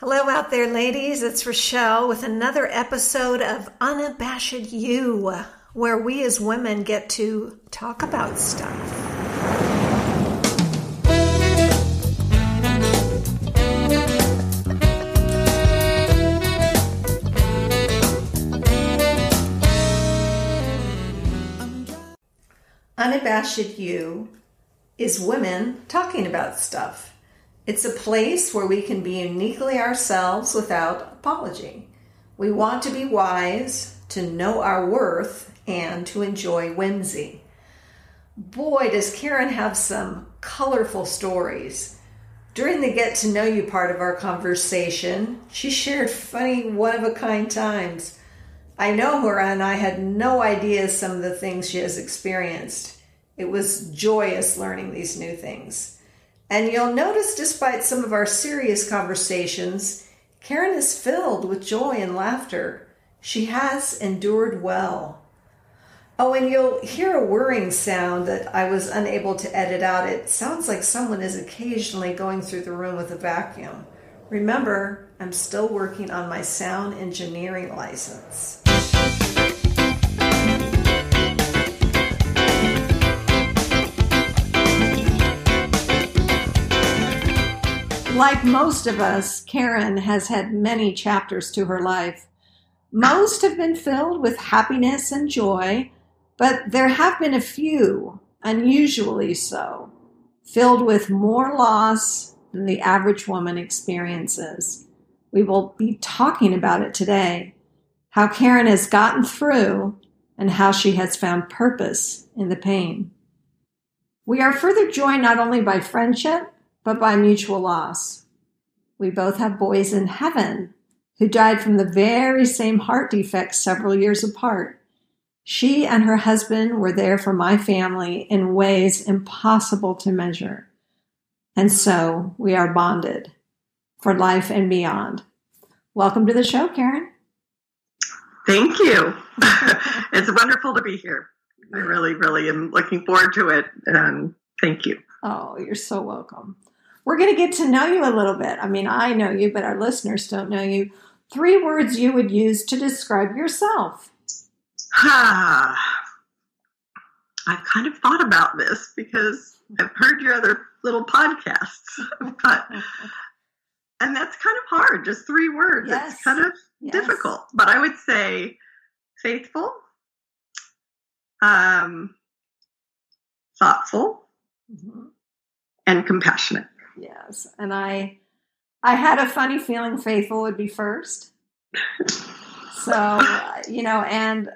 Hello, out there, ladies. It's Rochelle with another episode of Unabashed You, where we as women get to talk about stuff. Unabashed You is women talking about stuff. It's a place where we can be uniquely ourselves without apology. We want to be wise, to know our worth, and to enjoy whimsy. Boy, does Karen have some colorful stories. During the get to know you part of our conversation, she shared funny, one of a kind times. I know her, and I had no idea some of the things she has experienced. It was joyous learning these new things. And you'll notice, despite some of our serious conversations, Karen is filled with joy and laughter. She has endured well. Oh, and you'll hear a whirring sound that I was unable to edit out. It sounds like someone is occasionally going through the room with a vacuum. Remember, I'm still working on my sound engineering license. Like most of us, Karen has had many chapters to her life. Most have been filled with happiness and joy, but there have been a few, unusually so, filled with more loss than the average woman experiences. We will be talking about it today how Karen has gotten through and how she has found purpose in the pain. We are further joined not only by friendship, but by mutual loss. We both have boys in heaven who died from the very same heart defect several years apart. She and her husband were there for my family in ways impossible to measure. And so we are bonded for life and beyond. Welcome to the show, Karen. Thank you. it's wonderful to be here. I really, really am looking forward to it. And thank you. Oh, you're so welcome we're going to get to know you a little bit. I mean, I know you, but our listeners don't know you. Three words you would use to describe yourself. Ah, I've kind of thought about this because I've heard your other little podcasts, but and that's kind of hard. Just three words. Yes. It's kind of yes. difficult. But I would say faithful, um, thoughtful, mm-hmm. and compassionate. Yes. And I I had a funny feeling faithful would be first. So, uh, you know, and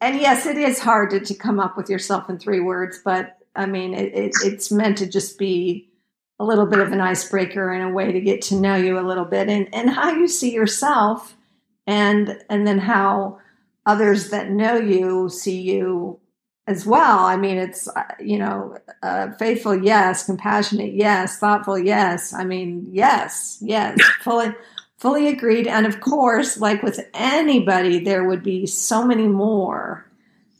and yes, it is hard to, to come up with yourself in three words, but I mean, it, it, it's meant to just be a little bit of an icebreaker and a way to get to know you a little bit and, and how you see yourself and and then how others that know you see you as well. I mean, it's, uh, you know, uh, faithful, yes, compassionate, yes, thoughtful, yes. I mean, yes, yes, fully, fully agreed. And of course, like with anybody, there would be so many more,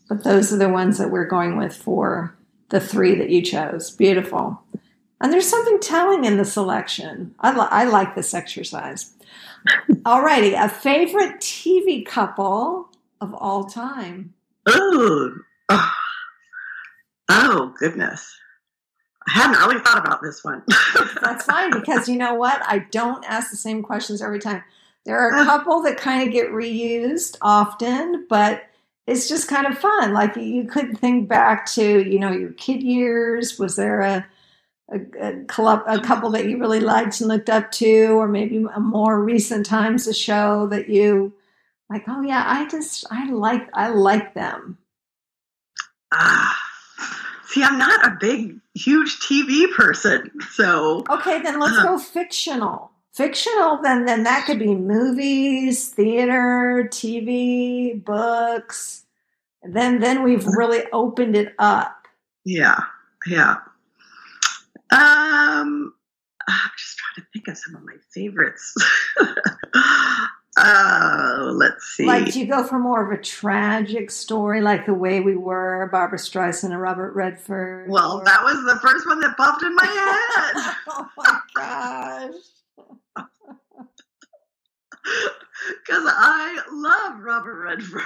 but those are the ones that we're going with for the three that you chose. Beautiful. And there's something telling in the selection. I, li- I like this exercise. Alrighty, a favorite TV couple of all time. Ooh, Oh, oh goodness. I hadn't really thought about this one. That's fine because you know what? I don't ask the same questions every time. There are a couple that kind of get reused often, but it's just kind of fun. Like you could think back to, you know, your kid years. Was there a a, a, club, a couple that you really liked and looked up to, or maybe a more recent times a show that you like? Oh yeah, I just I like I like them. Ah. See, I'm not a big, huge TV person, so okay. Then let's uh, go fictional. Fictional, then then that could be movies, theater, TV, books. Then then we've really opened it up. Yeah, yeah. Um, I'm just trying to think of some of my favorites. Uh, let's see. Like, do you go for more of a tragic story, like The Way We Were, Barbra Streisand and Robert Redford? Well, or... that was the first one that popped in my head. oh my gosh. because I love Robert Redford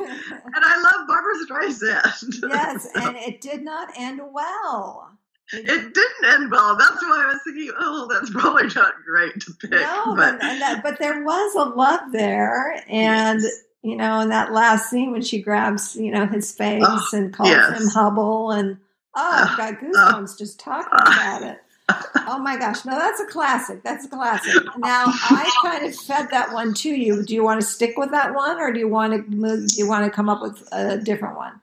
and I love Barbra Streisand. yes, and it did not end well. It, didn't end well. That's why I was thinking, oh, that's probably not great to pick. No, but, that, but there was a love there, and yes. you know, in that last scene when she grabs, you know, his face oh, and calls yes. him Hubbell, and oh, I've got goosebumps uh, just talking uh, about it oh my gosh. No, that's a classic. That's a classic. Now, I kind of fed that one to you. Do you want to stick with that one or do you want to move, do you want to come up with a different one?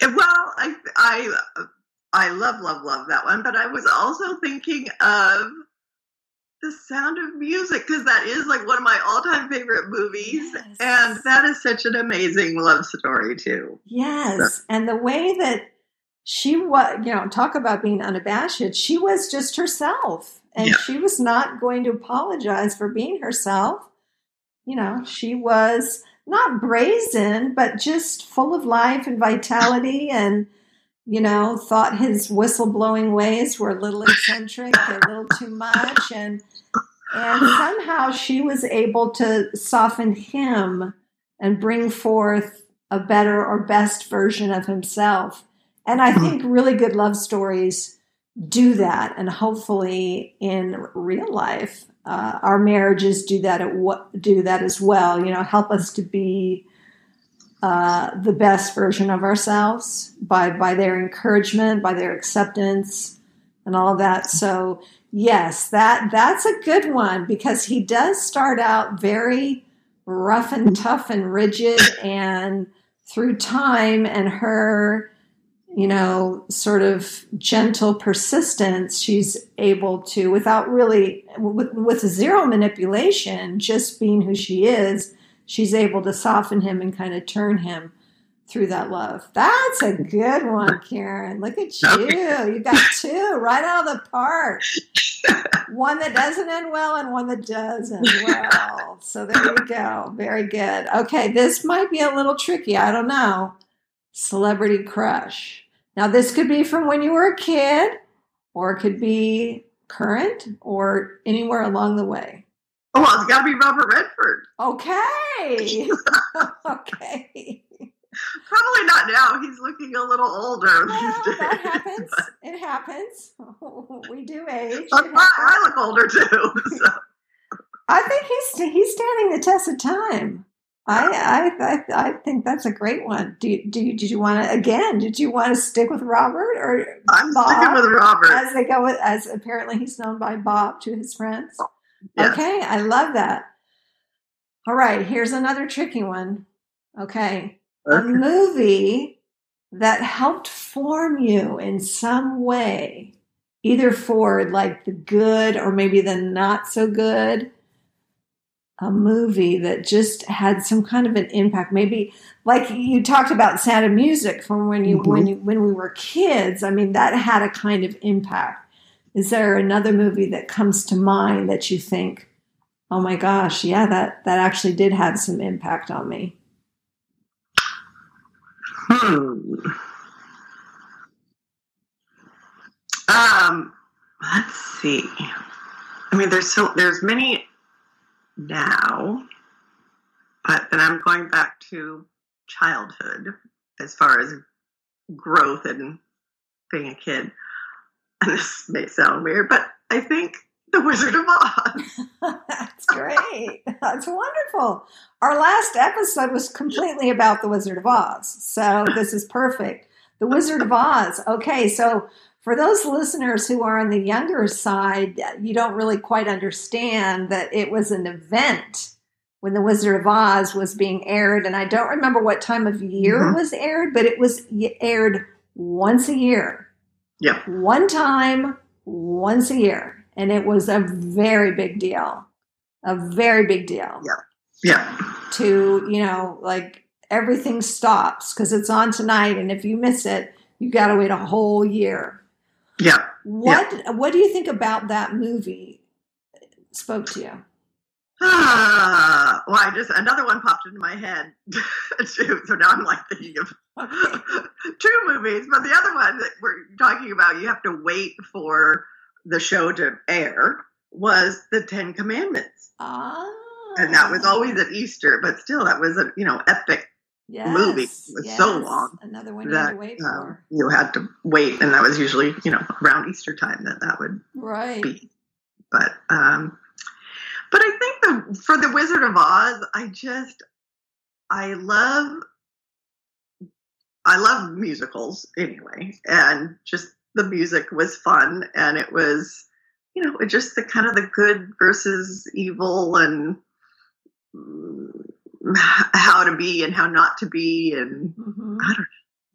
Well, I, I, I love, love, love that one, but I was also thinking of the sound of music because that is like one of my all-time favorite movies yes. and that is such an amazing love story too yes so. and the way that she was, you know, talk about being unabashed. She was just herself and yeah. she was not going to apologize for being herself. You know, she was not brazen, but just full of life and vitality and, you know, thought his whistleblowing ways were a little eccentric, a little too much. And, and somehow she was able to soften him and bring forth a better or best version of himself and I think really good love stories do that. And hopefully in real life, uh, our marriages do that at what do that as well. You know, help us to be uh, the best version of ourselves by by their encouragement, by their acceptance, and all of that. So yes, that that's a good one because he does start out very rough and tough and rigid, and through time and her you know, sort of gentle persistence, she's able to, without really, with, with zero manipulation, just being who she is, she's able to soften him and kind of turn him through that love. That's a good one, Karen. Look at you. You got two right out of the park. One that doesn't end well and one that does end well. So there you go. Very good. Okay, this might be a little tricky. I don't know. Celebrity crush. Now, this could be from when you were a kid, or it could be current, or anywhere along the way. Oh, well, it's got to be Robert Redford. Okay. okay. Probably not now. He's looking a little older well, That happens. But... It happens. We do age. I, look older too. So. I think he's he's standing the test of time. I, I, I think that's a great one. Do you, do you, did you want to again? Did you want to stick with Robert or I'm Bob, sticking with Robert as they go with, as apparently he's known by Bob to his friends. Yes. Okay, I love that. All right, here's another tricky one. Okay, a movie that helped form you in some way, either for like the good or maybe the not so good a movie that just had some kind of an impact maybe like you talked about sound of music from when you mm-hmm. when you when we were kids i mean that had a kind of impact is there another movie that comes to mind that you think oh my gosh yeah that that actually did have some impact on me hmm. Um let's see. I mean there's so there's many now, but then I'm going back to childhood as far as growth and being a kid. And this may sound weird, but I think The Wizard of Oz. That's great. That's wonderful. Our last episode was completely about The Wizard of Oz. So this is perfect. The Wizard of Oz. Okay, so for those listeners who are on the younger side, you don't really quite understand that it was an event when The Wizard of Oz was being aired. And I don't remember what time of year mm-hmm. it was aired, but it was aired once a year. Yeah. One time, once a year. And it was a very big deal. A very big deal. Yeah. Yeah. To, you know, like everything stops because it's on tonight. And if you miss it, you got to wait a whole year yeah. What yeah. What do you think about that movie? Spoke to you. Ah, well, I just another one popped into my head too. So now I'm like thinking of two movies, but the other one that we're talking about, you have to wait for the show to air, was the Ten Commandments. Ah. and that was always at Easter. But still, that was a you know epic yes, movie. It was yes. so long Another one you had that to wait um, for. you had to wait, and that was usually you know around Easter time that that would Right. be. But um, but I think the for the Wizard of Oz, I just I love I love musicals anyway, and just the music was fun, and it was you know just the kind of the good versus evil and how to be and how not to be, and Mhm. I don't know.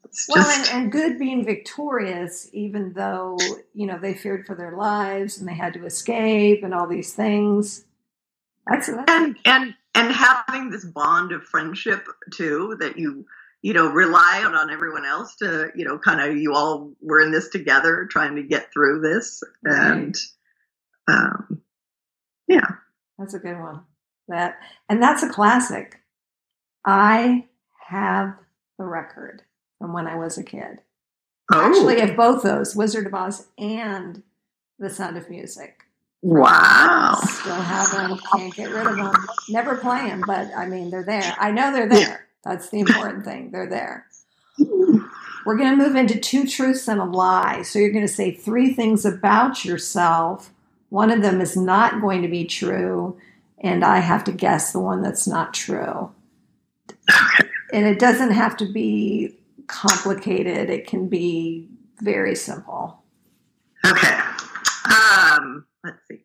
It's Well, and, and good being victorious, even though you know they feared for their lives and they had to escape and all these things. That's, and and and having this bond of friendship too that you you know rely on on everyone else to you know kind of you all were in this together trying to get through this and um yeah that's a good one. That and that's a classic. I have the record from when I was a kid. oh Actually, of both those, Wizard of Oz and The Sound of Music. Wow Still have them. Can't get rid of them. Never play them, but I mean, they're there. I know they're there. That's the important thing. They're there. We're going to move into two truths and a lie. So you're going to say three things about yourself. One of them is not going to be true, and I have to guess the one that's not true. And it doesn't have to be complicated, it can be very simple. okay um let's see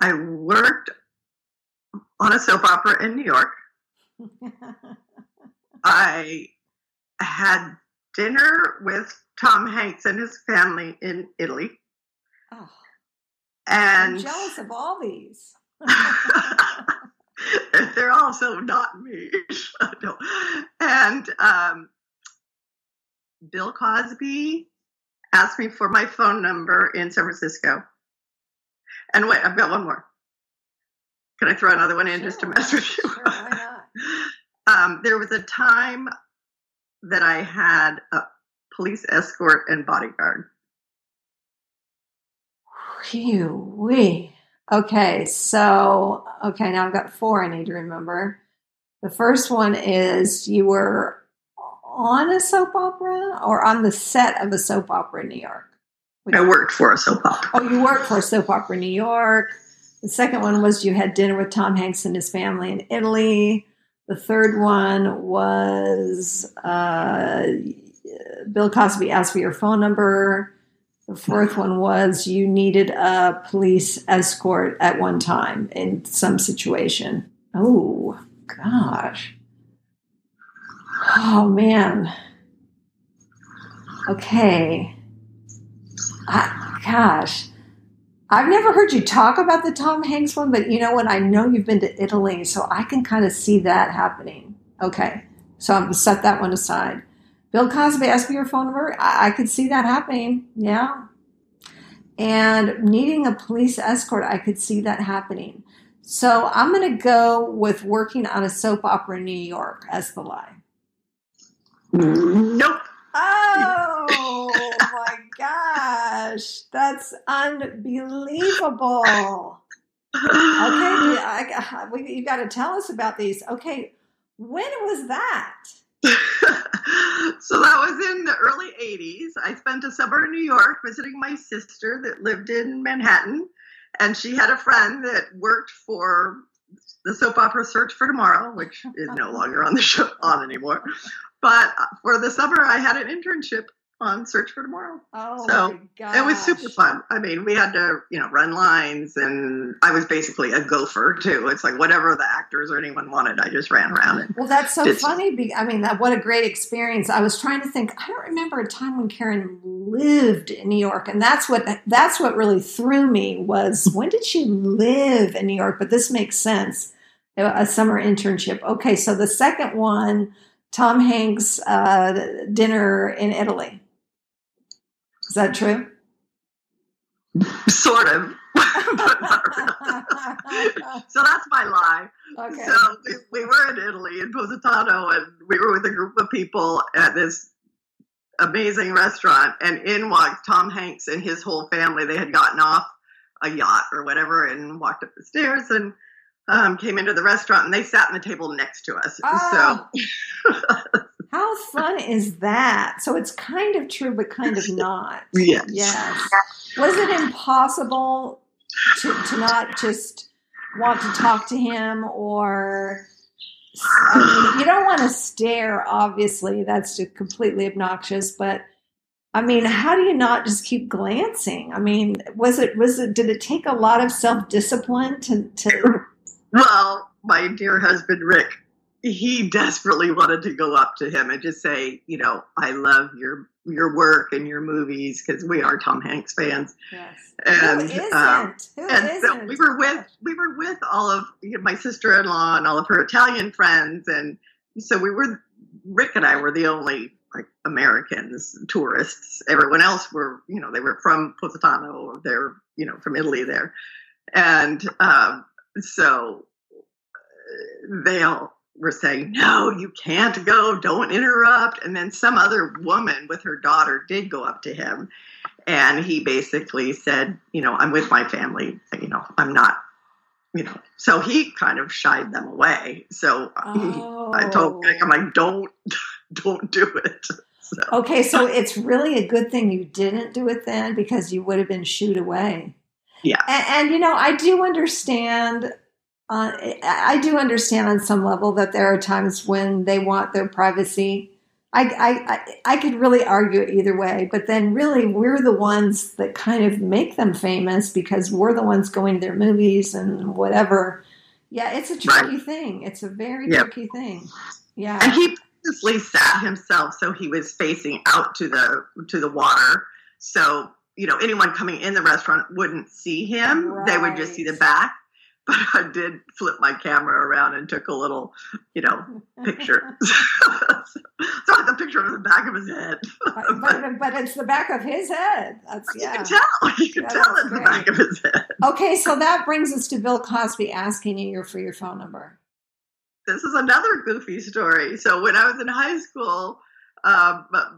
i worked on a soap opera in new york I had dinner with Tom Hanks and his family in Italy, oh, I'm and jealous of all these. they're also not me. no. And um, Bill Cosby asked me for my phone number in San Francisco. And wait, I've got one more. Can I throw another one in just to mess with you? Sure, why not? um, there was a time that I had a police escort and bodyguard. Phew, wee. Okay, so okay, now I've got four I need to remember. The first one is you were on a soap opera or on the set of a soap opera in New York. I worked for a soap opera. Oh, you worked for a soap opera in New York. The second one was you had dinner with Tom Hanks and his family in Italy. The third one was uh, Bill Cosby asked for your phone number. The fourth one was you needed a police escort at one time in some situation. Oh, gosh. Oh, man. Okay. I, gosh. I've never heard you talk about the Tom Hanks one, but you know what? I know you've been to Italy, so I can kind of see that happening. Okay. So I'm set that one aside. Bill Cosby asked me your phone number. I, I could see that happening. Yeah. And needing a police escort, I could see that happening. So I'm going to go with working on a soap opera in New York as the lie. Nope. Oh my gosh, that's unbelievable. Okay, I, I, we, you got to tell us about these. Okay, when was that? so that was in the early 80s. I spent a summer in New York visiting my sister that lived in Manhattan. And she had a friend that worked for the soap opera Search for Tomorrow, which is no longer on the show on anymore. But for the summer, I had an internship on Search for Tomorrow. Oh So, my gosh, It was super fun. I mean, we had to, you know, run lines, and I was basically a gopher too. It's like whatever the actors or anyone wanted, I just ran around it. Well, that's so funny. be- I mean, that what a great experience. I was trying to think. I don't remember a time when Karen lived in New York, and that's what that's what really threw me was when did she live in New York? But this makes sense. A summer internship. Okay, so the second one, Tom Hanks uh, dinner in Italy. Is that true? Sort of. But not really. so that's my lie. okay. So we, we were in Italy in Positano, and we were with a group of people at this amazing restaurant. And in walked Tom Hanks and his whole family. They had gotten off a yacht or whatever, and walked up the stairs and um, came into the restaurant, and they sat on the table next to us. Oh. So, how fun is that? So it's kind of true, but kind of not. yes. Yes. Was it impossible to to not just want to talk to him or? I mean, you don't want to stare, obviously, that's completely obnoxious, but I mean, how do you not just keep glancing? I mean, was it was it did it take a lot of self discipline to to Well, my dear husband Rick, he desperately wanted to go up to him and just say, you know, I love your your work and your movies because we are Tom Hanks fans. Yes. And Who isn't? um, Who and isn't? we were with we were with all of you know, my sister in law and all of her Italian friends, and so we were Rick and I were the only like Americans tourists. Everyone else were you know they were from Positano or they're you know from Italy there, and um, so they all were saying no you can't go. Don't interrupt. And then some other woman with her daughter did go up to him and he basically said you know i'm with my family you know i'm not you know. So he kind of shied them away. So Oh. i told i'm like oh. don't don't do it. So Okay, so it's really a good thing you didn't do it then because you would have been shooed away. Yeah. And, and you know, I do understand. Uh, I do understand on some level that there are times when they want their privacy. I, I, I, I could really argue it either way, but then really we're the ones that kind of make them famous because we're the ones going to their movies and whatever. Yeah, it's a tricky thing. It's a very Yep. tricky thing. Yeah. and he purposely sat himself so he was facing out to the to the water so you know anyone coming in the restaurant wouldn't see him. They would just see the back. But i did flip my camera around and took a little you know picture. So I took a picture of the back of his head. But, but, but it's the back of his head. That's you can tell. You can Yeah, tell it's the back of his head. Okay, so that brings us to Bill Cosby asking you for your phone number. this is another goofy story. So when I was in high school, um, a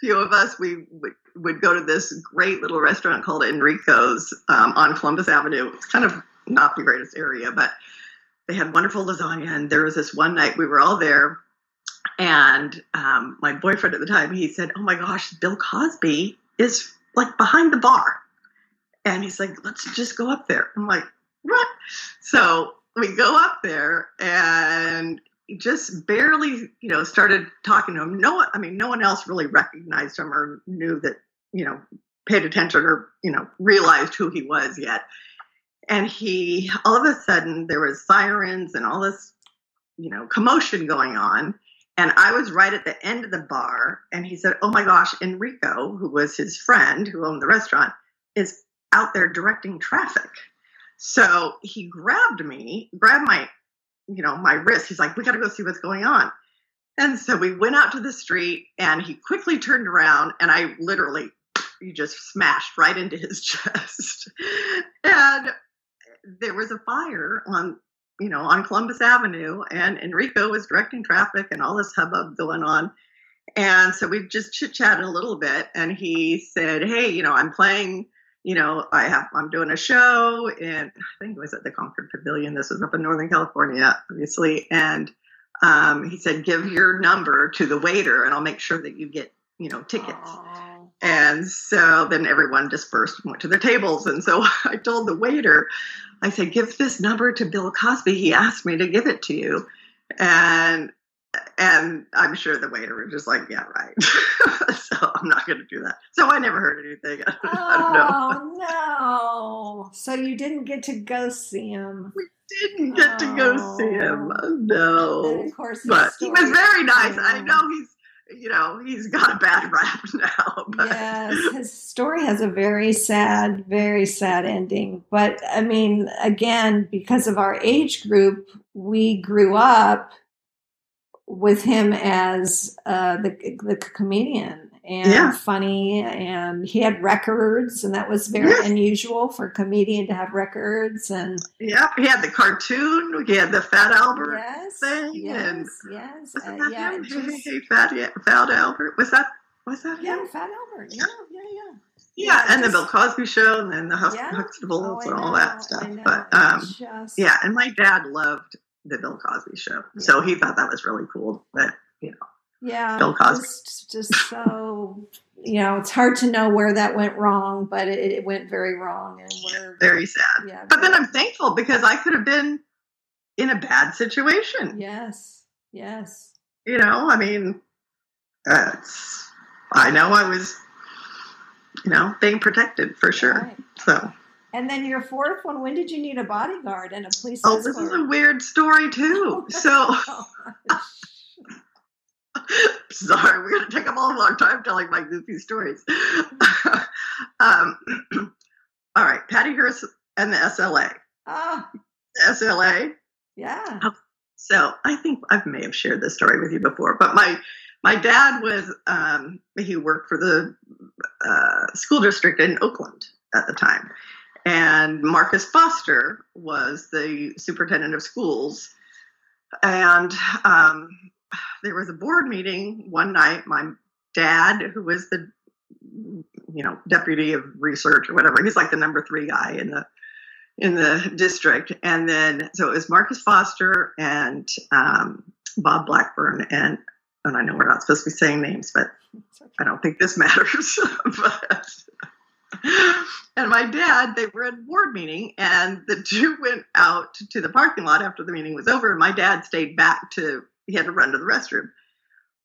few of us we would, would go to this great little restaurant called Enrico's um, on Columbus Avenue. It's kind of not the greatest area, but they had wonderful lasagna. And there was this one night we were all there, and um, my boyfriend at the time he said, "Oh my gosh, Bill Cosby is like behind the bar," and he's like, "Let's just go up there." I'm like, "What?" So we go up there and just barely, you know, started talking to him. No I mean, no one else really recognized him or knew that, you know, paid attention or, you know, realized who he was yet. And he, all of a sudden, there was sirens and all this, you know, commotion going on. And I was right at the end of the bar. And he said, Oh my gosh, Enrico, who was his friend who owned the restaurant, is out there directing traffic. So he grabbed me, grabbed my, you know, my wrist. He's like, "We got to go see what's going on." And so we went out to the street, and he quickly turned around, and I literally, you just smashed right into his chest. and there was a fire on, you know, on Columbus Avenue, and Enrico was directing traffic, and all this hubbub going on. And so we just chit chatted a little bit, and he said, "Hey, you know, I'm playing." you know, I have I'm doing a show and I think it was at the Concord Pavilion. This was up in Northern California, obviously. And um, he said, give your number to the waiter and I'll make sure that you get, you know, tickets. Oh. And so then everyone dispersed and went to their tables. And so I told the waiter, I said, give this number to Bill Cosby. He asked me to give it to you. And and I'm sure the waiter was just like, yeah, right. so I'm not going to do that. So I never heard anything. I don't know. Oh no! So you didn't get to go see him. We didn't get to go see him. And No. of course, But he was very nice. I know he's, you know, he's got a bad rap now. But yes, his story has a very sad, very sad ending. But I mean, again, because of our age group, we grew up with him as uh, the the comedian and Yeah. funny, and he had records, and that was very unusual for a comedian to have records. And yeah, he had the cartoon. He had the Fat Albert. yes, thing, yes, and- yes, uh, yeah, him? just- Hey, hey, Fat, yeah, Fat Albert. Was that? Was that yeah, him? Fat Albert, yeah, yeah, yeah. yeah, and just, the Bill Cosby show, and then the Hux- yeah. Huxtables oh, and all that stuff. But um, just, yeah, and my dad loved the Bill Cosby show, yeah. so he thought that was really cool. But you know, yeah, Bill Cosby, just, just so you know, it's hard to know where that went wrong, but it, it went very wrong, and we're very sad. Yeah, but then I'm thankful because I could have been in a bad situation. Yes, yes. You know, I mean, I know I was you know, being protected for sure. Right. So. And then your fourth one, when did you need a bodyguard and a police Oh, escort? this is a weird story too. Oh so. Sorry, we're going to take a long, long time telling my goofy stories. um, all right, Patty Hearst and the SLA. Ah. The SLA. Yeah. So I think I may have shared this story with you before, but my my dad was um, he worked for the uh, school district in Oakland at the time, and Marcus Foster was the superintendent of schools. And um, there was a board meeting one night. My dad, who was the you know deputy of research or whatever, he's like the number three guy in the in the district. And then so it was Marcus Foster and um, Bob Blackburn and and I know we're not supposed to be saying names, but I don't think this matters. but, and my dad, they were at a board meeting, and the two went out to the parking lot after the meeting was over. And my dad stayed back to he had to run to the restroom,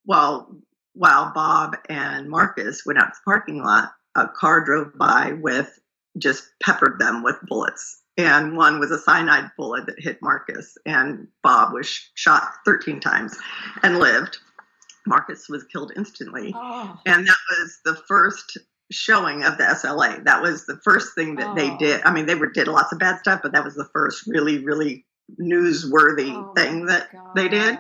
while while Bob and Marcus went out to the parking lot. A car drove by with just peppered them with bullets and one was a cyanide bullet that hit Marcus, and Bob was shot 13 times and lived. Marcus was killed instantly. Oh. And that was the first showing of the SLA. That was the first thing that oh. they did. I mean, they were did lots of bad stuff, but that was the first really, really newsworthy oh thing that they did.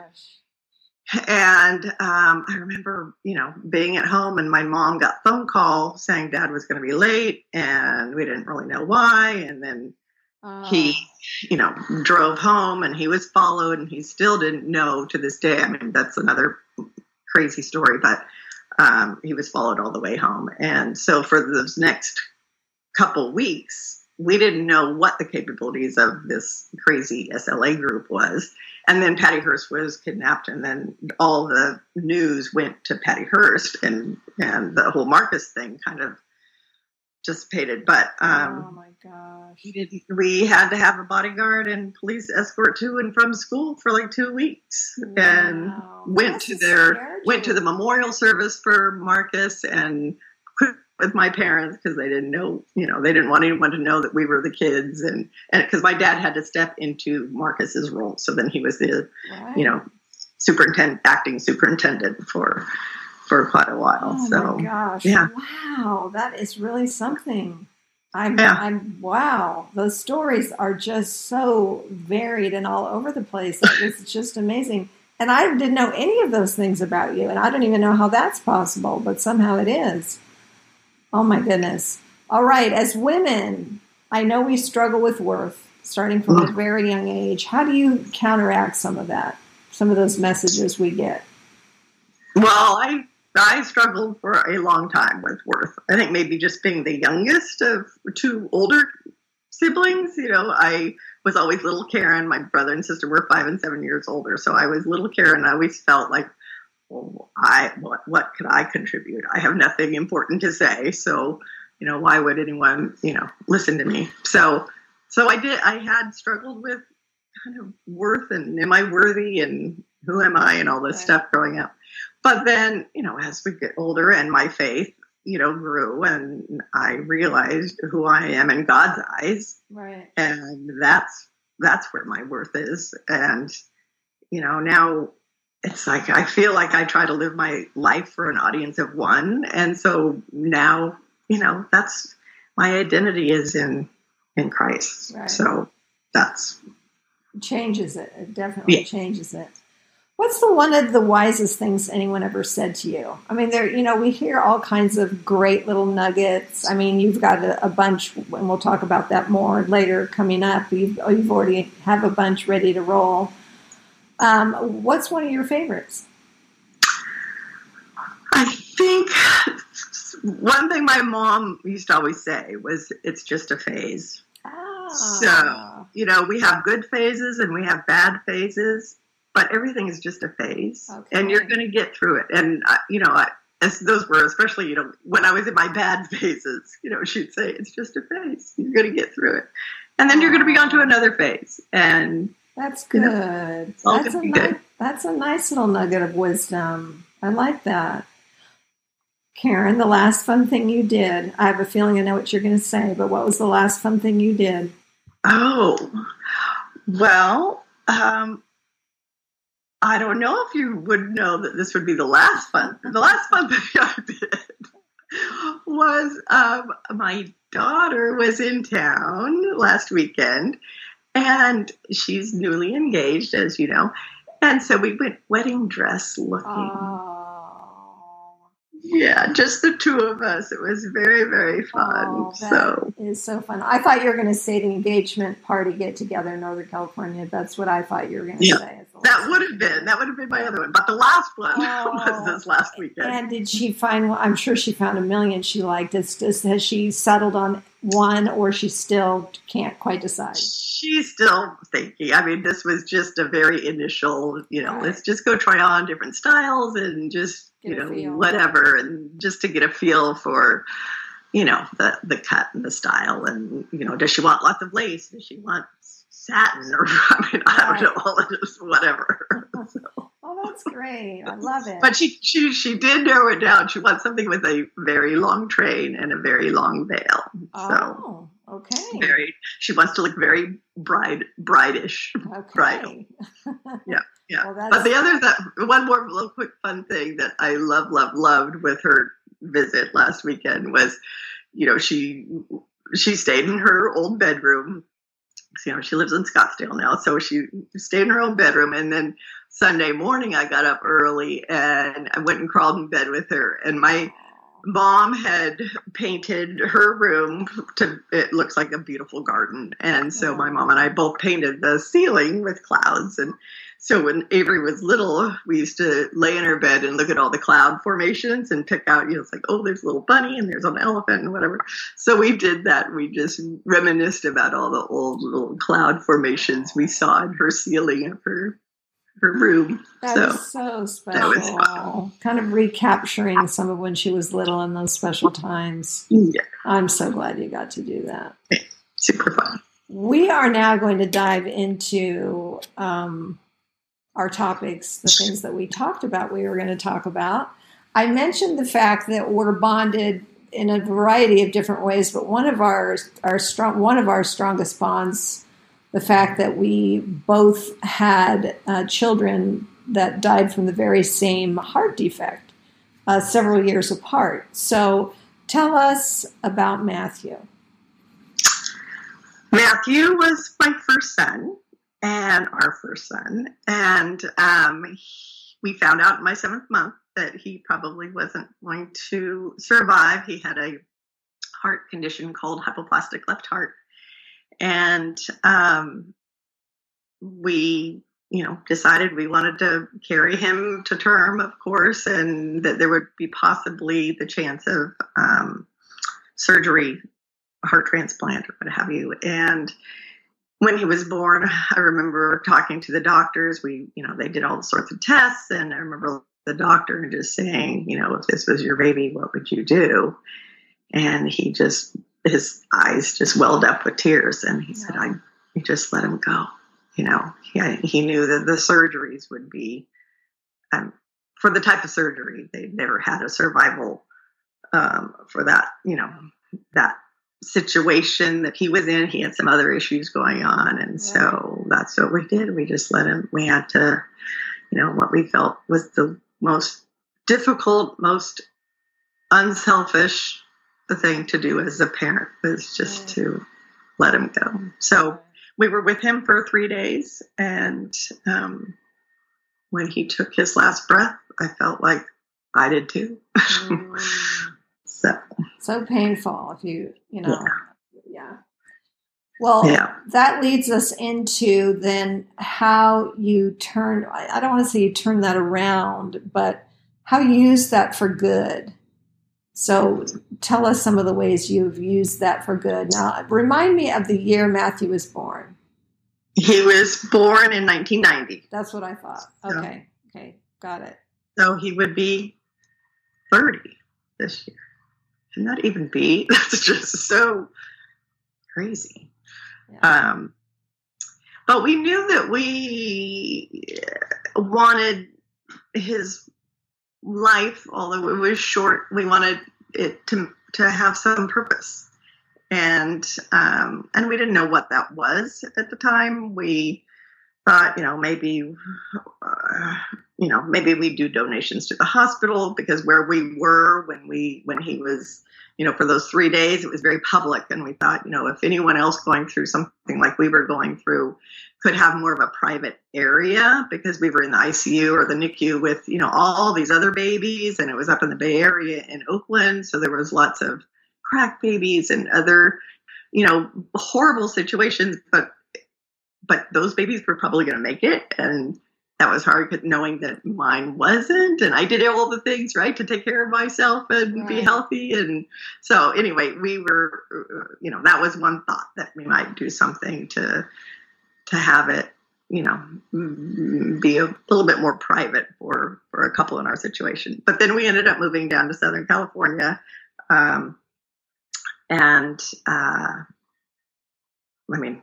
And um, I remember, you know, being at home and my mom got phone call saying dad was going to be late and we didn't really know why. And then he, oh. you know, drove home and he was followed and he still didn't know to this day. I mean, that's another crazy story, but um, he was followed all the way home. And so for those next couple weeks, we didn't know what the capabilities of this crazy SLA group was. And then Patty Hearst was kidnapped, and then all the news went to Patty Hearst, and and the whole Marcus thing kind of dissipated. But um, oh my gosh, we didn't. We had to have a bodyguard and police escort to and from school for like two weeks, wow. and went to their went to the memorial service for Marcus and with my parents because they didn't know, you know, they didn't want anyone to know that we were the kids, and and because my dad had to step into Marcus's role, so then he was the, you know, superintendent, acting superintendent for for quite a while. Oh so, gosh! Yeah. Wow, that is really something. I'm, yeah. I'm wow. Those stories are just so varied and all over the place. It's just amazing. And I didn't know any of those things about you, and I don't even know how that's possible, but somehow it is. Oh my goodness. All right, as women, I know we struggle with worth starting from a very young age. How do you counteract some of that? Some of those messages we get? Well, I I struggled for a long time with worth. I think maybe just being the youngest of two older siblings, you know, I was always little Karen. My brother and sister were five and seven years older, so I was little Karen. I always felt like, well, I what what could I contribute? I have nothing important to say, so you know, why would anyone you know listen to me? So so I did. I had struggled with kind of worth and am I worthy and who am I and all this stuff growing up. But then, you know, as we get older and my faith, you know, grew and I realized who I am in God's eyes. Right. And that's that's where my worth is. And, you know, now it's like I feel like I try to live my life for an audience of one. And so now, you know, that's my identity is in in Christ. Right. So that's changes it. It definitely yeah. changes it. What's the one of the wisest things anyone ever said to you? I mean, there, you know, we hear all kinds of great little nuggets. I mean, you've got a, a bunch, and we'll talk about that more later coming up. You've, you've already have a bunch ready to roll. Um, what's one of your favorites? I think one thing my mom used to always say was, "It's just a phase." Ah. So you know, we have good phases and we have bad phases, but everything is just a phase, Okay. and you're going to get through it. And uh, you know, I, as those were especially you know when I was in my bad phases, you know, she'd say, "It's just a phase. You're going to get through it." And then you're going to be on to another phase, and That's good. That's a nice, that's a nice little nugget of wisdom. I like that. Karen, the last fun thing you did. I have a feeling I know what you're going to say, but what was the last fun thing you did? Oh, well, um, I don't know if you would know that this would be the last fun. The last fun thing I did was um, my daughter was in town last weekend, and she's newly engaged, as you know. And so we went wedding dress looking. Oh, Yeah, just the two of us. It was very, very fun. Oh, so is so fun. I thought you were going to say the engagement party get together in Northern California. That's what I thought you were going to Yeah, say. That would have been that would have been my other one. But the last one Oh. was this last weekend. And did she find? one- I'm sure she found a million she liked. Is, is, has she settled on one, or she still can't quite decide? She's still thinking. I mean, this was just a very initial, you know, Right. let's just go try on different styles and just, Get you know, feel. whatever, and just to get a feel for, you know, the the cut and the style, and you know, does she want lots of lace? Does she want satin, or I mean, I don't know, all of this, whatever. So- Oh, that's great. I love it. but she she she did narrow it down. She wants something with a very long train and a very long veil. So. oh, okay. Very, she wants to look very bride, bride-ish. okay. bridal. Yeah. Well, But the other that one more little quick fun thing that I love, love, loved with her visit last weekend was, you know, she she stayed in her old bedroom. You know, she lives in Scottsdale now, so she stayed in her own bedroom. And then Sunday morning, I got up early and I went and crawled in bed with her. And my mom had painted her room to it looks like a beautiful garden and so my mom and i both painted the ceiling with clouds and so when avery was little we used to lay in her bed and look at all the cloud formations and pick out you know it's like oh there's a little bunny and there's an elephant and whatever so we did that we just reminisced about all the old little cloud formations we saw in her ceiling of her her room That so was so that special. was fun. Kind of recapturing some of when she was little in those special times. yeah I'm so glad you got to do that. super fun We are now going to dive into um, our topics, the things that we talked about, we were going to talk about. I mentioned the fact that we're bonded in a variety of different ways, but one of our, our strong, one of our strongest bonds, the fact that we both had uh, children that died from the very same heart defect uh, several years apart. So tell us about Matthew. Matthew was my first son and our first son. And um, he- we found out in my seventh month that he probably wasn't going to survive. He had a heart condition called hypoplastic left heart. And um, we, you know, decided we wanted to carry him to term, of course, and that there would be possibly the chance of um, surgery heart transplant or what have you. And when he was born, I remember talking to the doctors. We, you know, they did all sorts of tests, and I remember the doctor just saying, you know, if this was your baby, what would you do? And he just, his eyes just welled up with tears, and he said, I just let him go. You know, he, he knew that the surgeries would be um, for the type of surgery. They'd never had a survival um, for that, you know, that situation that he was in. He had some other issues going on. And so that's what we did. We just let him, we had to, you know, what we felt was the most difficult, most unselfish thing to do as a parent was just to let him go. So we were with him for three days. And um, when he took his last breath, I felt like I did too. So, so painful if you you know yeah, well yeah. that leads us into then how you turn i don't want to say you turn that around but how you use that for good So tell us some of the ways you've used that for good. Now, remind me of the year Matthew was born. He was born in 1990. That's what I thought. Okay. So, okay. Got it. So he would be 30 this year. Not even be. That's just so crazy. Yeah. Um, but we knew that we wanted his life, although it was short, we wanted it to to have some purpose, and um, and we didn't know what that was at the time. We thought, you know, maybe, uh, you know, maybe we do donations to the hospital because where we were when we when he was, you know, for those three days, it was very public, and we thought, you know, if anyone else going through something like we were going through could have more of a private area because we were in the ICU or the NICU with, you know, all these other babies, and it was up in the Bay Area in Oakland, so there was lots of crack babies and other, you know, horrible situations, but but those babies were probably going to make it. And that was hard knowing that mine wasn't and i did all the things right to take care of myself and right. be healthy and so anyway we were you know that was one thought that we might do something to to have it you know be a little bit more private for for a couple in our situation but then we ended up moving down to southern california um, and uh, i mean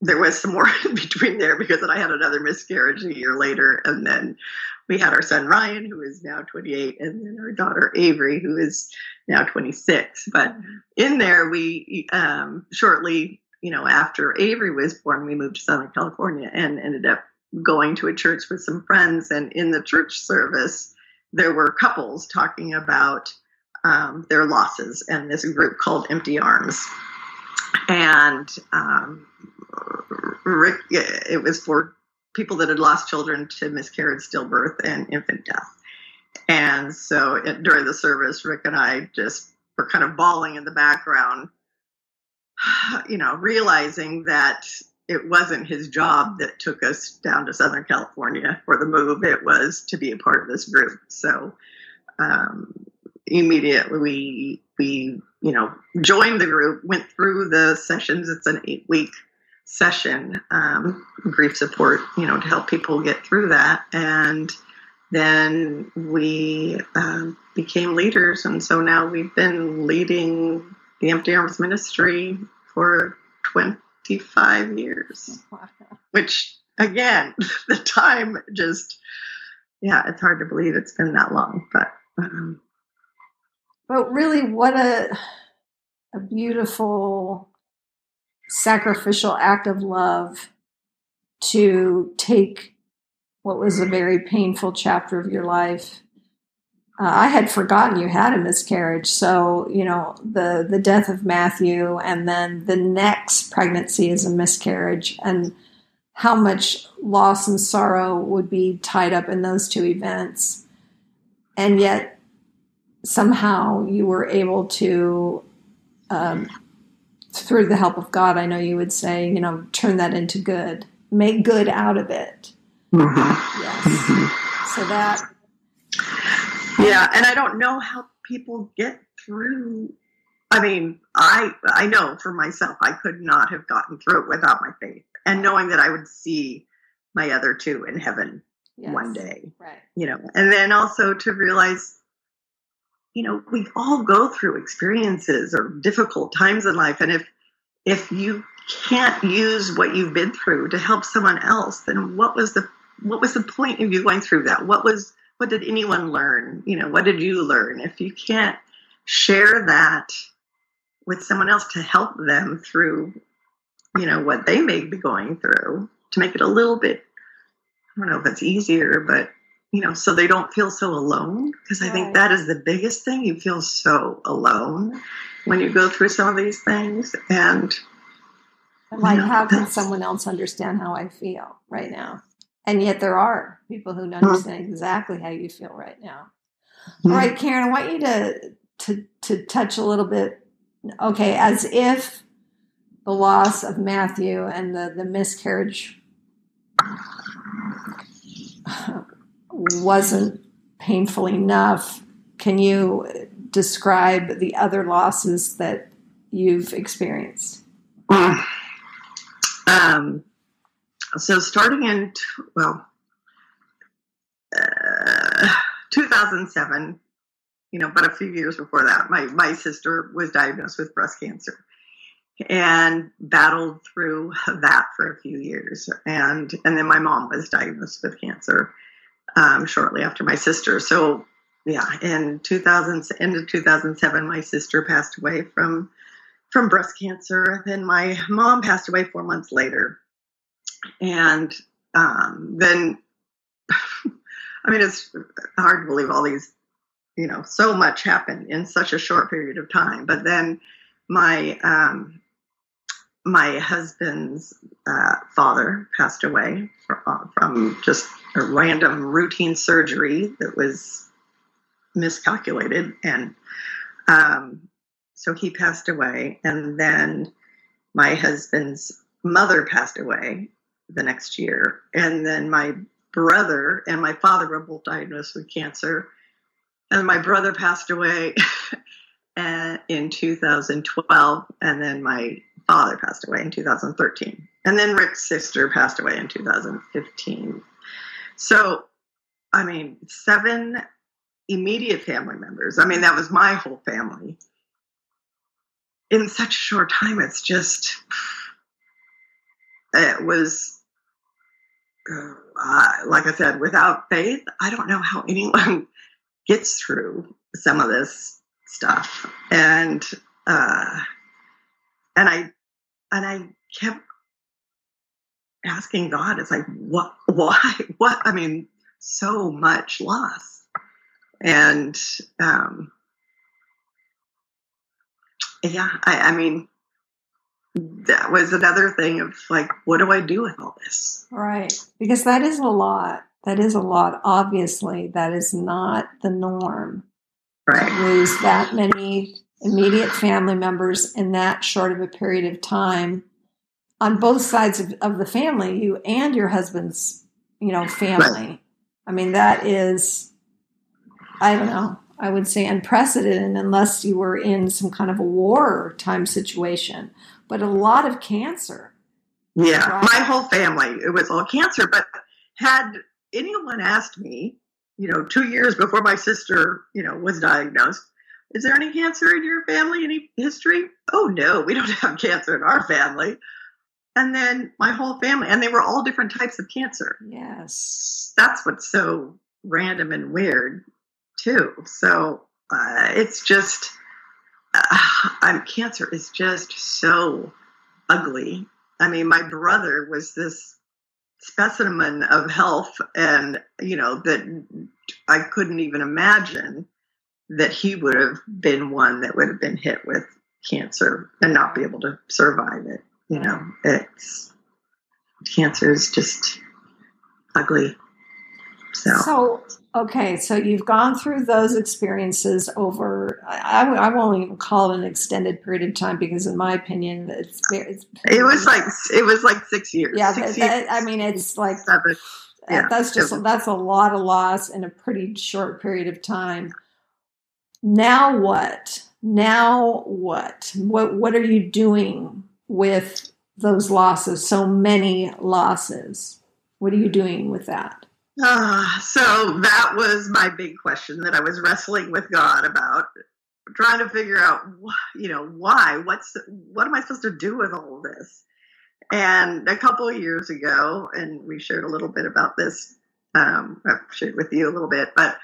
there was some more in between there because then I had another miscarriage a year later. And then we had our son Ryan, who is now 28, and then our daughter Avery, who is now 26. But in there, we um, shortly, you know, after Avery was born, we moved to Southern California and ended up going to a church with some friends. And in the church service, there were couples talking about um, their losses and this group called Empty Arms. And um, Rick, it was for people that had lost children to miscarriage, stillbirth, and infant death. And so it, during the service, Rick and I just were kind of bawling in the background, you know, realizing that it wasn't his job that took us down to Southern California for the move. It was to be a part of this group. So um, immediately we we you know joined the group, went through the sessions. It's an eight week session, um, grief support, you know, to help people get through that. And then we um, became leaders. And so now we've been leading the Empty Arms Ministry for 25 years, wow. which again, the time just, yeah, it's hard to believe it's been that long, but. Um, but really, what a, a beautiful sacrificial act of love to take what was a very painful chapter of your life. Uh, I had forgotten you had a miscarriage, so you know the the death of Matthew, and then the next pregnancy is a miscarriage, and how much loss and sorrow would be tied up in those two events, and yet somehow you were able to um, through the help of God, I know you would say, you know, turn that into good, make good out of it. Mm-hmm. Yes. Mm-hmm. So that. Yeah, and I don't know how people get through. I mean, I I know for myself, I could not have gotten through it without my faith, and knowing that I would see my other two in heaven yes. one day. Right. You know, and then also to realize you know, we all go through experiences or difficult times in life. And if if you can't use what you've been through to help someone else, then what was the what was the point of you going through that? What was what did anyone learn? You know, what did you learn? If you can't share that with someone else to help them through, you know, what they may be going through, to make it a little bit I don't know if it's easier, but you know, so they don't feel so alone. Because I think that is the biggest thing. You feel so alone when you go through some of these things. And like, know, how can someone else understand how I feel right now? And yet there are people who understand mm-hmm. exactly how you feel right now. Mm-hmm. All right, Karen, I want you to to to touch a little bit. Okay, as if the loss of Matthew and the the miscarriage wasn't painful enough. Can you describe the other losses that you've experienced? Um, so starting in well, uh, 2007, you know, but a few years before that, my my sister was diagnosed with breast cancer and battled through that for a few years, and and then my mom was diagnosed with cancer um, shortly after my sister. So yeah, in 2000, end of 2007, my sister passed away from from breast cancer. Then my mom passed away four months later, and um, then I mean it's hard to believe all these, you know, so much happened in such a short period of time. But then my um, my husband's uh, father passed away from, uh, from just a random routine surgery that was miscalculated and um, so he passed away. And then my husband's mother passed away the next year. And then my brother and my father were both diagnosed with cancer. And my brother passed away in 2012 and then my father passed away in 2013 and then rick's sister passed away in 2015 so i mean seven immediate family members. I mean, that was my whole family. In such a short time, it's just, it was, uh, like I said, without faith, I don't know how anyone gets through some of this stuff. And, uh, and I, and I kept asking God, it's like, what, why, what? I mean, so much loss and um, yeah, I, I mean, that was another thing of like, what do I do with all this? Right, because that is a lot. That is a lot. Obviously, that is not the norm. Right. To lose that many immediate family members in that short of a period of time on both sides of, of the family, you and your husband's, you know, family. I mean, that is I don't know. I would say unprecedented unless you were in some kind of a war time situation. But a lot of cancer. Yeah, right? my whole family, it was all cancer. But had anyone asked me, you know, two years before my sister, you know, was diagnosed, is there any cancer in your family, any history? Oh, no, we don't have cancer in our family. And then my whole family, and they were all different types of cancer. Yes. That's what's so random and weird too. So uh, it's just, uh, cancer is just so ugly. I mean, my brother was this specimen of health, and you know that I couldn't even imagine that he would have been one that would have been hit with cancer and not be able to survive it. You know, it's cancer is just ugly. So, so okay, so you've gone through those experiences over. I, I won't even call it an extended period of time because, in my opinion, it's, it's it was like it was like six years. Yeah, six that, years. I mean, it's like Seven. Yeah, that's just that's a lot of loss in a pretty short period of time. Now what? Now what? What what are you doing with those losses? So many losses. What are you doing with that? Uh, so that was my big question that I was wrestling with God about, trying to figure out, you know, why? What's what am I supposed to do with all of this? And a couple of years ago, and we shared a little bit about this. Um, I've shared with you a little bit, but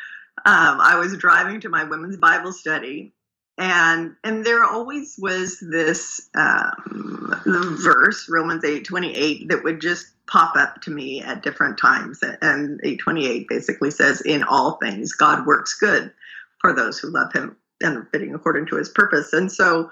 um, I was driving to my women's Bible study, and and there always was this um, verse Romans eight twenty eight that would just pop up to me at different times. And 828 basically says, In all things, God works good for those who love him and fitting according to his purpose. And so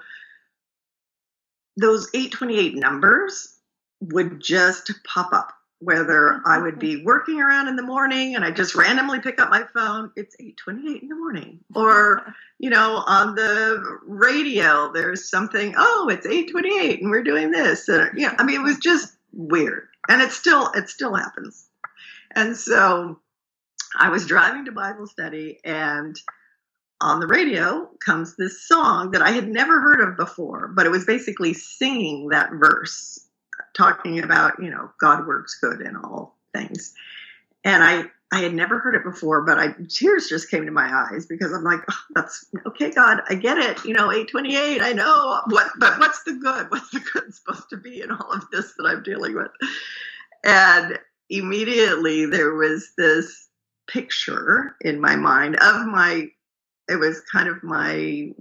those 828 numbers would just pop up, whether I would be working around in the morning and I just randomly pick up my phone, it's 828 in the morning. Or, you know, on the radio, there's something, oh, it's 828 and we're doing this. And, yeah, I mean, it was just weird and it still it still happens and so i was driving to bible study and on the radio comes this song that I had never heard of before, but it was basically singing that verse, talking about, you know, God works good in all things. And I, I had never heard it before, but I tears just came to my eyes because I'm like, oh, that's okay, God, I get it. You know, 828, I know what, but what's the good? What's the good supposed to be in all of this that I'm dealing with? And immediately there was this picture in my mind of my it was kind of my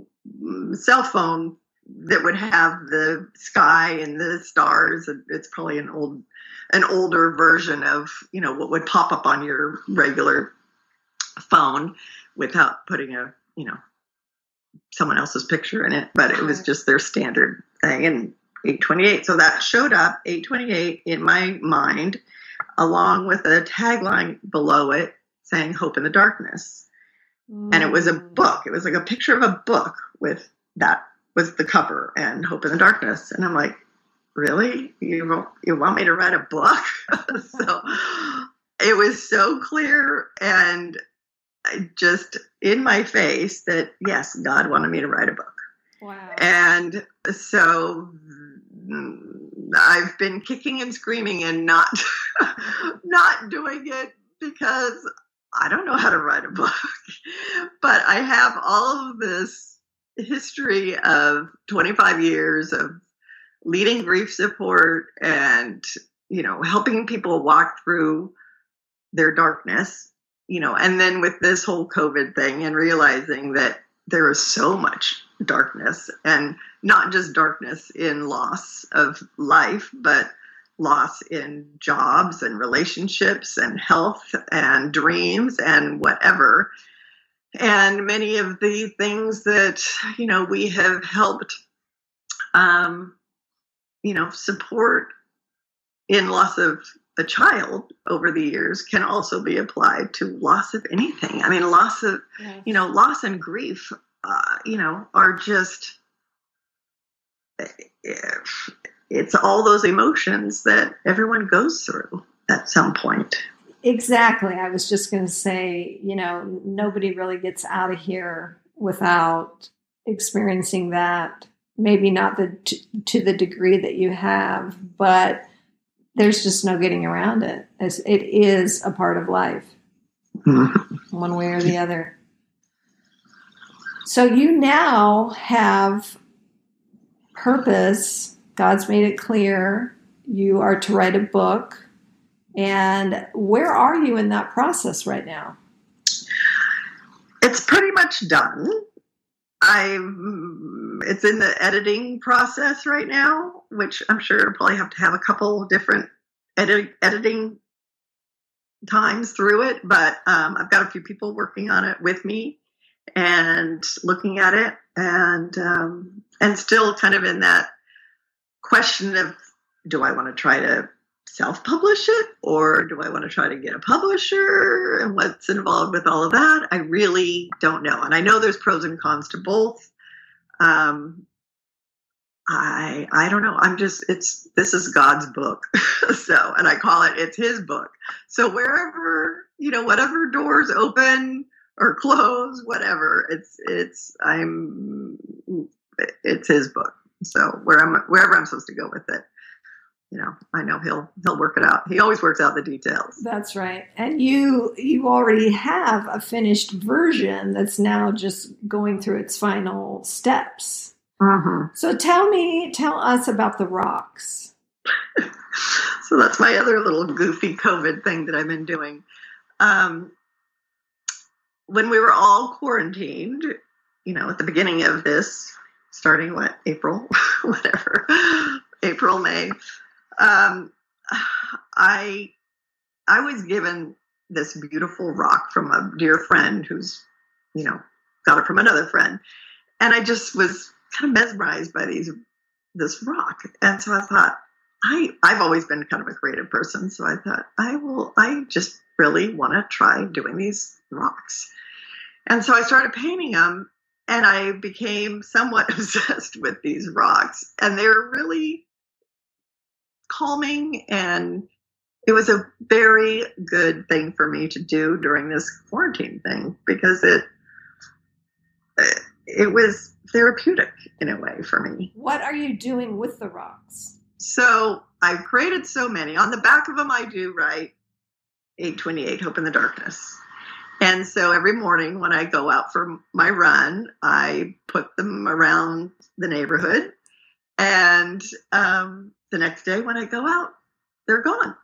mm, cell phone that would have the sky and the stars it's probably an old an older version of you know what would pop up on your regular phone without putting a you know someone else's picture in it but it was just their standard thing and 828 so that showed up 828 in my mind along with a tagline below it saying hope in the darkness and it was a mm. book. It was like a picture of a book with that was the cover and Hope in the Darkness. And I'm like, really? You you want me to write a book? so it was so clear and just in my face that yes, God wanted me to write a book. Wow. And so I've been kicking and screaming and not not doing it because I don't know how to write a book, but I have all of this history of 25 years of leading grief support and, you know, helping people walk through their darkness, you know, and then with this whole COVID thing and realizing that there is so much darkness and not just darkness in loss of life, but loss in jobs and relationships and health and dreams and whatever. And many of the things that, you know, we have helped, um, you know, support in loss of a child over the years can also be applied to loss of anything. I mean, loss of, yes. you know, loss and grief, uh, you know, are just it's all those emotions that everyone goes through at some point. Exactly. I was just going to say, you know, nobody really gets out of here without experiencing that. Maybe not the to, to the degree that you have, but there's just no getting around it. It is a part of life, mm-hmm. one way or the other. So you now have purpose God's made it clear you are to write a book. And where are you in that process right now? It's pretty much done. I it's in the editing process right now, which I'm sure I'll probably have to have a couple different edit, editing times through it. But um, I've got a few people working on it with me and looking at it, and um, and still kind of in that question of do I want to try to self publish it or do I want to try to get a publisher and what's involved with all of that? I really don't know. And I know there's pros and cons to both. Um, I I don't know. I'm just it's this is God's book. so and I call it it's his book. So wherever, you know, whatever doors open or close, whatever, it's it's I'm it's his book. So where I'm wherever I'm supposed to go with it, you know, I know he'll he'll work it out. He always works out the details. That's right. And you you already have a finished version that's now just going through its final steps. Mm-hmm. So tell me, tell us about the rocks. so that's my other little goofy COVID thing that I've been doing. Um, when we were all quarantined, you know, at the beginning of this, starting what April, whatever, April, May. Um, I I was given this beautiful rock from a dear friend who's, you know, got it from another friend, and I just was kind of mesmerized by these this rock, and so I thought. I, I've always been kind of a creative person, so I thought I will. I just really want to try doing these rocks, and so I started painting them, and I became somewhat obsessed with these rocks. And they're really calming and it was a very good thing for me to do during this quarantine thing because it it was therapeutic in a way for me. What are you doing with the rocks? So I've created so many. On the back of them, I do write 828 Hope in the Darkness. And so every morning when I go out for my run, I put them around the neighborhood. And um, the next day when I go out, they're gone.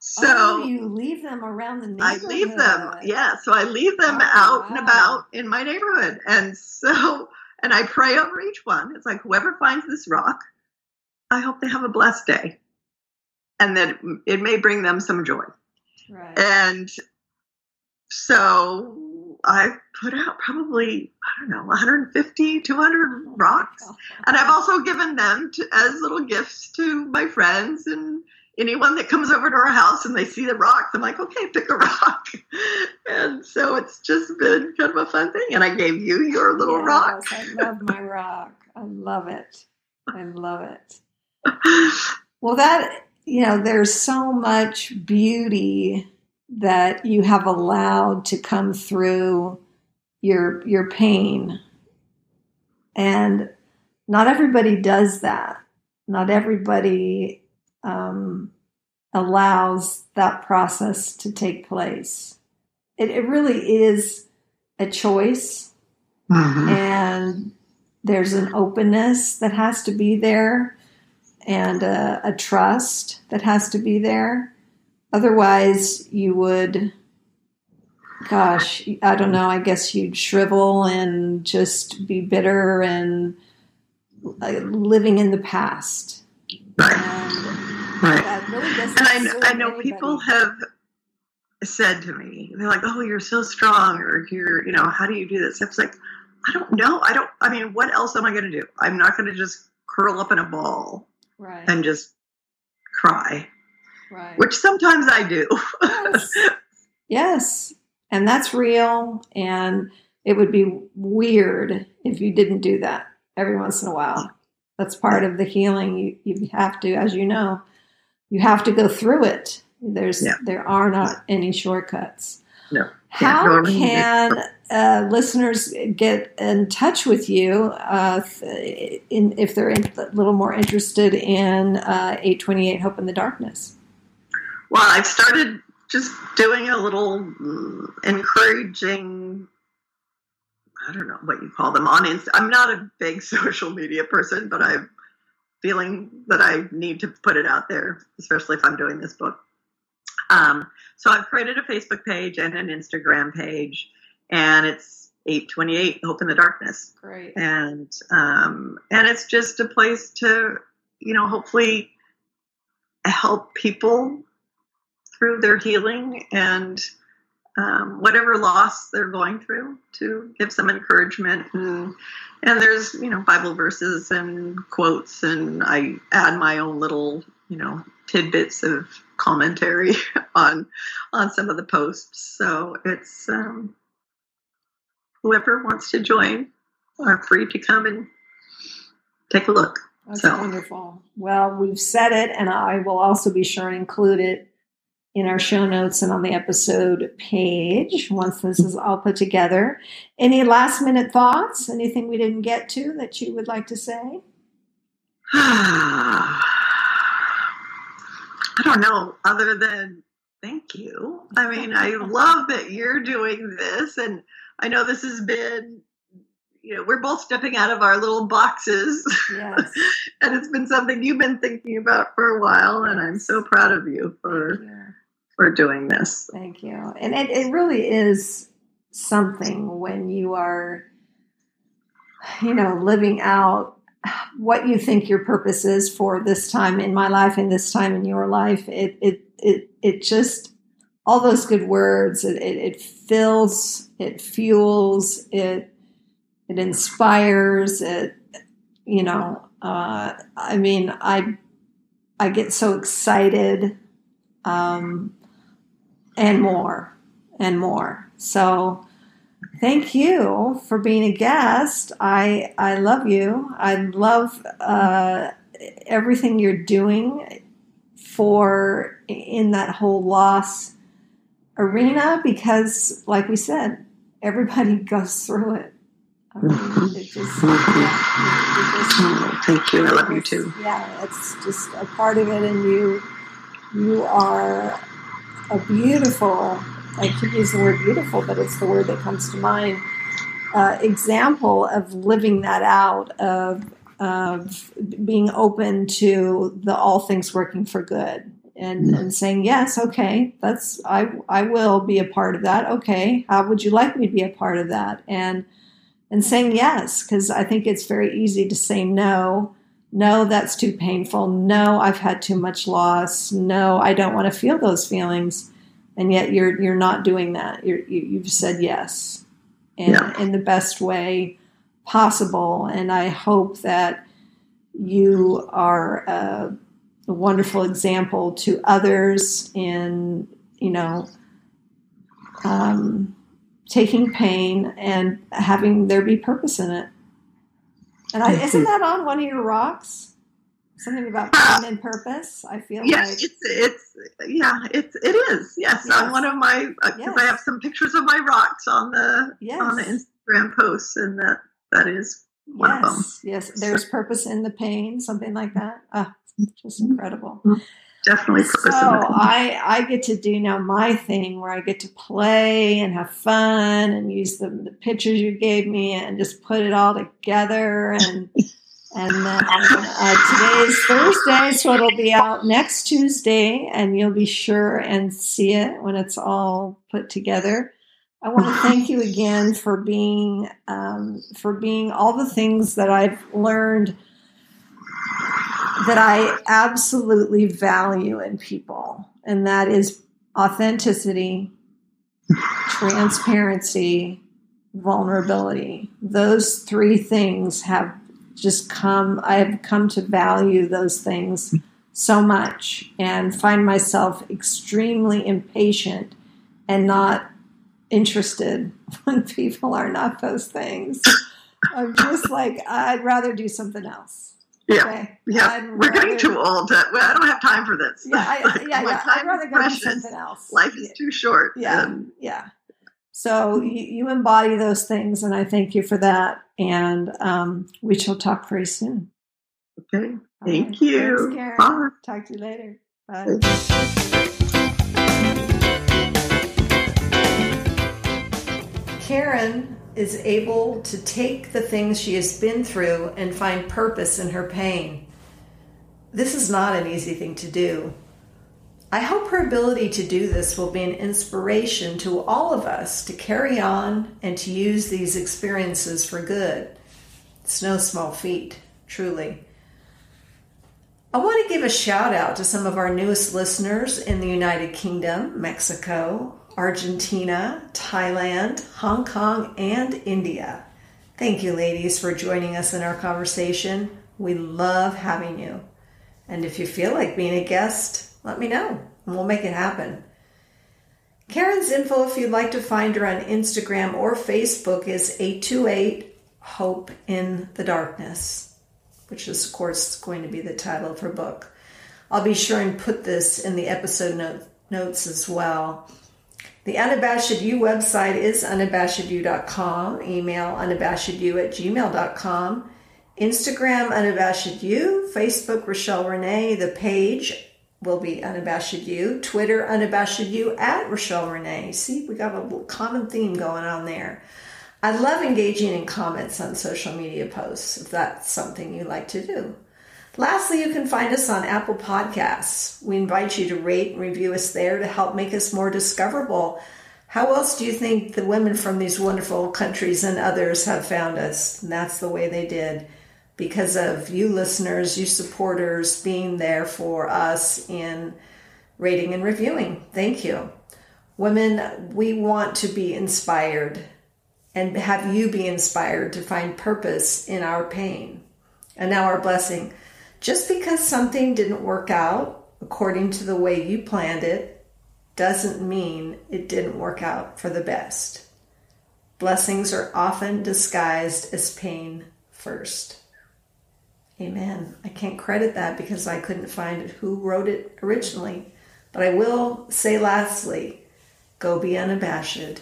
So oh, you leave them around the neighborhood. I leave them, yeah. So I leave them oh, out wow. and about in my neighborhood. And so, and I pray over each one. It's like, whoever finds this rock, I hope they have a blessed day. And that it may bring them some joy. Right. And so I put out probably, I don't know, 150, 200 rocks. And I've also given them to, as little gifts to my friends and anyone that comes over to our house and they see the rocks. I'm like, okay, pick a rock. and so it's just been kind of a fun thing. And I gave you your little yes, rock. I love my rock. I love it. I love it. Well, that, you know, there's so much beauty that you have allowed to come through your your pain. And not everybody does that. Not everybody um, allows that process to take place. It, it really is a choice. Mm-hmm. and there's an openness that has to be there and a, a trust that has to be there Otherwise, you would, gosh, I don't know, I guess you'd shrivel and just be bitter and uh, living in the past. Right. And right. Really and I, I know anybody. people have said to me, they're like, oh, you're so strong, or you're, you know, how do you do this? I was like, I don't know. I don't, I mean, what else am I going to do? I'm not going to just curl up in a ball right. and just cry right. which sometimes I do. yes. yes. And that's real. And it would be weird if you didn't do that every once in a while. That's part of the healing. You, you have to, as you know, you have to go through it. There's yeah. there are not any shortcuts. No. How can uh, listeners get in touch with you uh, in, if they're in, a little more interested in uh, 828 Hope in the Darkness? Well, I've started just doing a little encouraging. I don't know what you call them on Insta. I'm not a big social media person, but I'm feeling that I need to put it out there, especially if I'm doing this book. Um, so I've created a Facebook page and an Instagram page, and it's 828 Hope in the Darkness. Great. And um, and it's just a place to, you know, hopefully help people through their healing and um, whatever loss they're going through to give some encouragement. And and there's you know bible verses and quotes and i add my own little you know tidbits of commentary on on some of the posts. So it's um, whoever wants to join are free to come and take a look. That's so. wonderful. Well we've said it and i will also be sure and include it in our show notes and on the episode page once this is all put together. Any last minute thoughts? Anything we didn't get to that you would like to say? I don't know, other than thank you. I mean, I love that you're doing this, and I know this has been. You know, we're both stepping out of our little boxes. Yes. and it's been something you've been thinking about for a while, and I'm so proud of you for for doing this. Thank you. And it, it really is something when you are, you know, living out what you think your purpose is for this time in my life and this time in your life. It it it it just all those good words. It it, it fills. It fuels. It it inspires. It you know. Uh, I mean, I I get so excited um, and more and more. So thank you for being a guest. I I love you. I love uh, everything you're doing for in that whole loss arena because, like we said, everybody goes through it, it just, yeah, it just, Oh, thank you. I love you too. yeah, it's just a part of it, and you you are a beautiful. I could use the word beautiful, but it's the word that comes to mind. Uh, example of living that out of of being open to the all things working for good and, and saying yes okay that's I, I will be a part of that okay how would you like me to be a part of that and and saying yes because i think it's very easy to say no no that's too painful. No i've had too much loss. No i don't want to feel those feelings. And yet you're you're not doing that. You're, you, you've said yes. And Yeah. in the best way possible. And i hope that you are a, a wonderful example to others in you know um, taking pain and having there be purpose in it and I, isn't that on one of your rocks? Something about pain and purpose i feel Yes, like. it's it's yeah, it's it is. Yes, Yes. on one of my uh, because Yes. I have some pictures of my rocks on the yes on the Instagram posts, and that that is one of them. yes yes. There's purpose in the pain something like that. Ah, just mm-hmm. incredible mm-hmm. Definitely purpose so in it. I, I get to do now my thing where I get to play and have fun and use the, the pictures you gave me and just put it all together and and then uh, today is Thursday, so it'll be out next Tuesday, and you'll be sure and see it when it's all put together. I want to thank you again for being um, for being all the things that I've learned that I absolutely value in people, and that is authenticity, transparency, vulnerability. Those three things have just come, I have come to value those things so much and find myself extremely impatient and not interested when people are not those things. I'm just like, I'd rather do something else. Yeah, Okay? yeah. I'd We're getting too old. To, I don't have time for this. Yeah, I, Like, yeah, my yeah. I'd rather go do something else. Life is too short. Yeah, and yeah. So you, you embody those things, and I thank you for that. And um, we shall talk very soon. okay. Thank right. you. Thanks, Karen. Bye. Talk to you later. Bye. Karen is able to take the things she has been through and find purpose in her pain. This is not an easy thing to do. I hope her ability to do this will be an inspiration to all of us to carry on and to use these experiences for good. It's no small feat, truly. I want to give a shout out to some of our newest listeners in the United Kingdom, Mexico, Argentina, Thailand, Hong Kong, and India. Thank you, ladies, for joining us in our conversation. We love having you. And if you feel like being a guest, let me know and we'll make it happen. Karen's info, if you'd like to find her on Instagram or Facebook, is 828 Hope in the Darkness, which is, of course, going to be the title of her book. I'll be sure and put this in the episode note, notes as well. The Unabashed You website is unabashedyou.com, email unabashedyou at gmail.com, Instagram unabashed you, Facebook Rochelle Renee, the page will be unabashed you, Twitter unabashed you at Rochelle Renee. See, we got a common theme going on there. I love engaging in comments on social media posts if that's something you like to do. Lastly, you can find us on Apple Podcasts. We invite you to rate and review us there to help make us more discoverable. How else do you think the women from these wonderful countries and others have found us? And that's the way they did because of you listeners, you supporters being there for us in rating and reviewing. Thank you. Women, we want to be inspired and have you be inspired to find purpose in our pain. And now our blessing. Just because something didn't work out according to the way you planned it doesn't mean it didn't work out for the best. Blessings are often disguised as pain first. Amen. I can't credit that because I couldn't find who wrote it originally. But I will say lastly go be unabashed.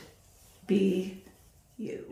Be you.